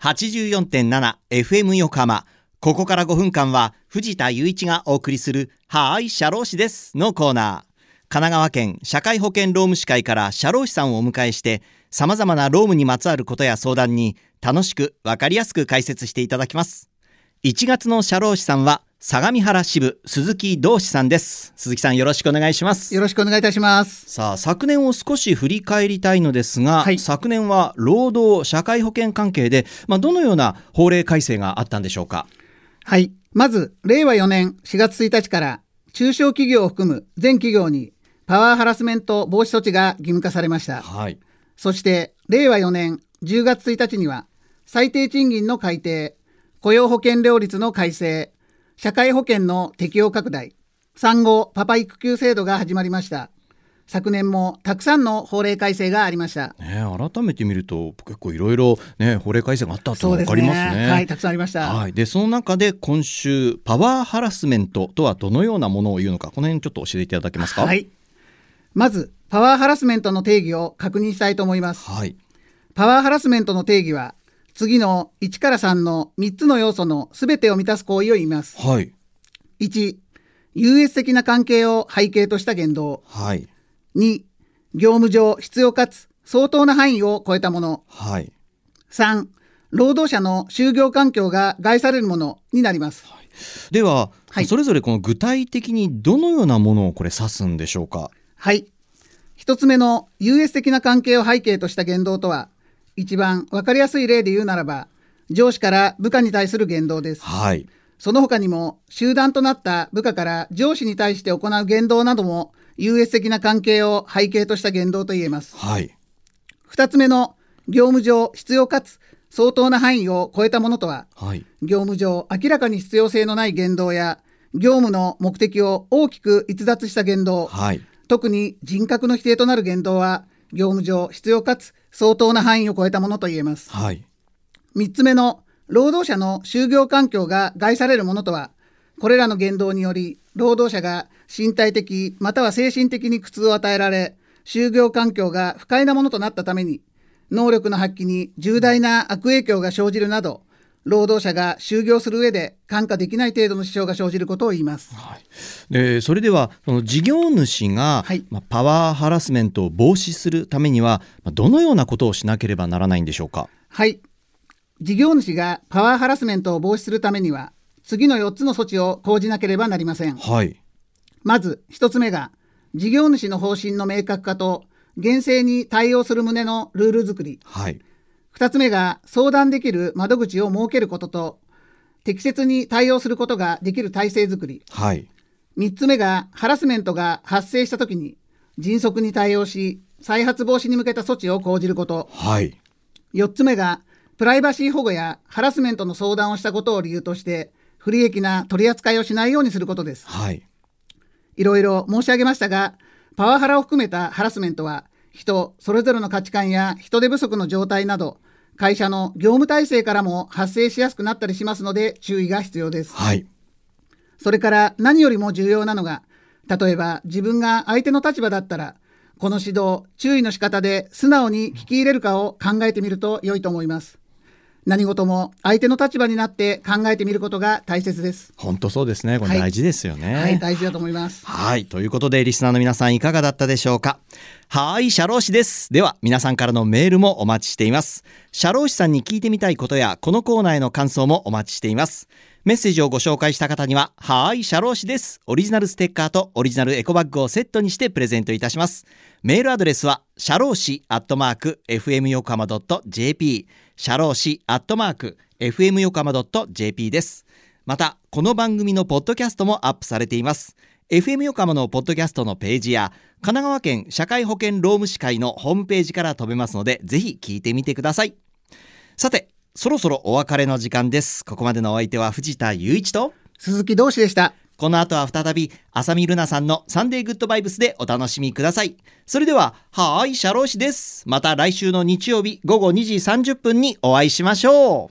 84.7FM 横浜。ここから5分間は藤田雄一がお送りするはーい、社労士ですのコーナー。神奈川県社会保険労務士会から社労士さんをお迎えして様々な労務にまつわることや相談に楽しくわかりやすく解説していただきます。1月の社労士さんは相模原支部鈴木道志さんです。鈴木さんよろしくお願いします。よろしくお願いいたします。さあ昨年を少し振り返りたいのですが、はい昨年は労働社会保険関係で、まあ、どのような法令改正があったんでしょうか？はい。まず、令和4年4月1日から、中小企業を含む全企業にパワーハラスメント防止措置が義務化されました。はいそして、令和4年10月1日には、最低賃金の改定、雇用保険料率の改正、社会保険の適用拡大、産後パパ育休制度が始まりました。昨年もたくさんの法令改正がありました。ね、改めて見ると結構いろいろね法令改正があったっていうのが分かりますね。はい、たくさんありました。はい、でその中で今週パワーハラスメントとはどのようなものを言うのかこの辺ちょっと教えていただけますか？はい。まず、パワーハラスメントの定義を確認したいと思います。はいパワーハラスメントの定義は、次の1から3の3つの要素の全てを満たす行為を言います。はい1、優越的な関係を背景とした言動。はい2、業務上必要かつ相当な範囲を超えたもの。はい3、労働者の就業環境が害されるものになります。では、はいそれぞれこの具体的にどのようなものをこれ指すんでしょうか？はい。一つ目の優越的な関係を背景とした言動とは、一番わかりやすい例で言うならば、上司から部下に対する言動です。はいその他にも、集団となった部下から上司に対して行う言動なども、優越的な関係を背景とした言動と言えます。はい二つ目の、業務上必要かつ相当な範囲を超えたものとは、はい業務上明らかに必要性のない言動や、業務の目的を大きく逸脱した言動、はい特に人格の否定となる言動は、業務上必要かつ相当な範囲を超えたものと言えます。はい三つ目の、労働者の就業環境が害されるものとは、これらの言動により、労働者が身体的または精神的に苦痛を与えられ、就業環境が不快なものとなったために、能力の発揮に重大な悪影響が生じるなど、労働者が就業する上で看過できない程度の支障が生じることを言います。でそれではその事業主が、はいまあ、パワーハラスメントを防止するためには、まあ、どのようなことをしなければならないんでしょうか？はい。事業主がパワーハラスメントを防止するためには、次の4つの措置を講じなければなりません。はいまず1つ目が、事業主の方針の明確化と、厳正に対応する旨のルール作り。はい2つ目が、相談できる窓口を設けることと、適切に対応することができる体制づくり。はい3つ目が、ハラスメントが発生したときに、迅速に対応し、再発防止に向けた措置を講じること。はい4つ目が、プライバシー保護やハラスメントの相談をしたことを理由として、不利益な取り扱いをしないようにすることです。はいいろいろ申し上げましたが、パワハラを含めたハラスメントは、人それぞれの価値観や人手不足の状態など、会社の業務体制からも発生しやすくなったりしますので、注意が必要です。はいそれから何よりも重要なのが、例えば自分が相手の立場だったら、この指導、注意の仕方で素直に聞き入れるかを考えてみると良いと思います。何事も相手の立場になって考えてみることが大切です。本当そうですねこれはい大事ですよね。はい、大事だと思います。はい。ということで、リスナーの皆さんいかがだったでしょうか？はい、社労士です。では、皆さんからのメールもお待ちしています。社労士さんに聞いてみたいことや、このコーナーへの感想もお待ちしています。メッセージをご紹介した方には、はい、社労士です。オリジナルステッカーとオリジナルエコバッグをセットにしてプレゼントいたします。メールアドレスは、社労士アットマーク、FM 横浜 .jp、社労士アットマーク、FM 横浜 .jp です。またこの番組のポッドキャストもアップされています FM 横浜のポッドキャストのページや神奈川県社会保険労務士会のホームページから飛べますのでぜひ聞いてみてくださいさてそろそろお別れの時間です。ここまでのお相手は藤田雄一と鈴木同士でした。この後は再び浅見ルナさんのサンデーグッドバイブスでお楽しみください。それでははーい社労士です。また来週の日曜日午後2時30分にお会いしましょう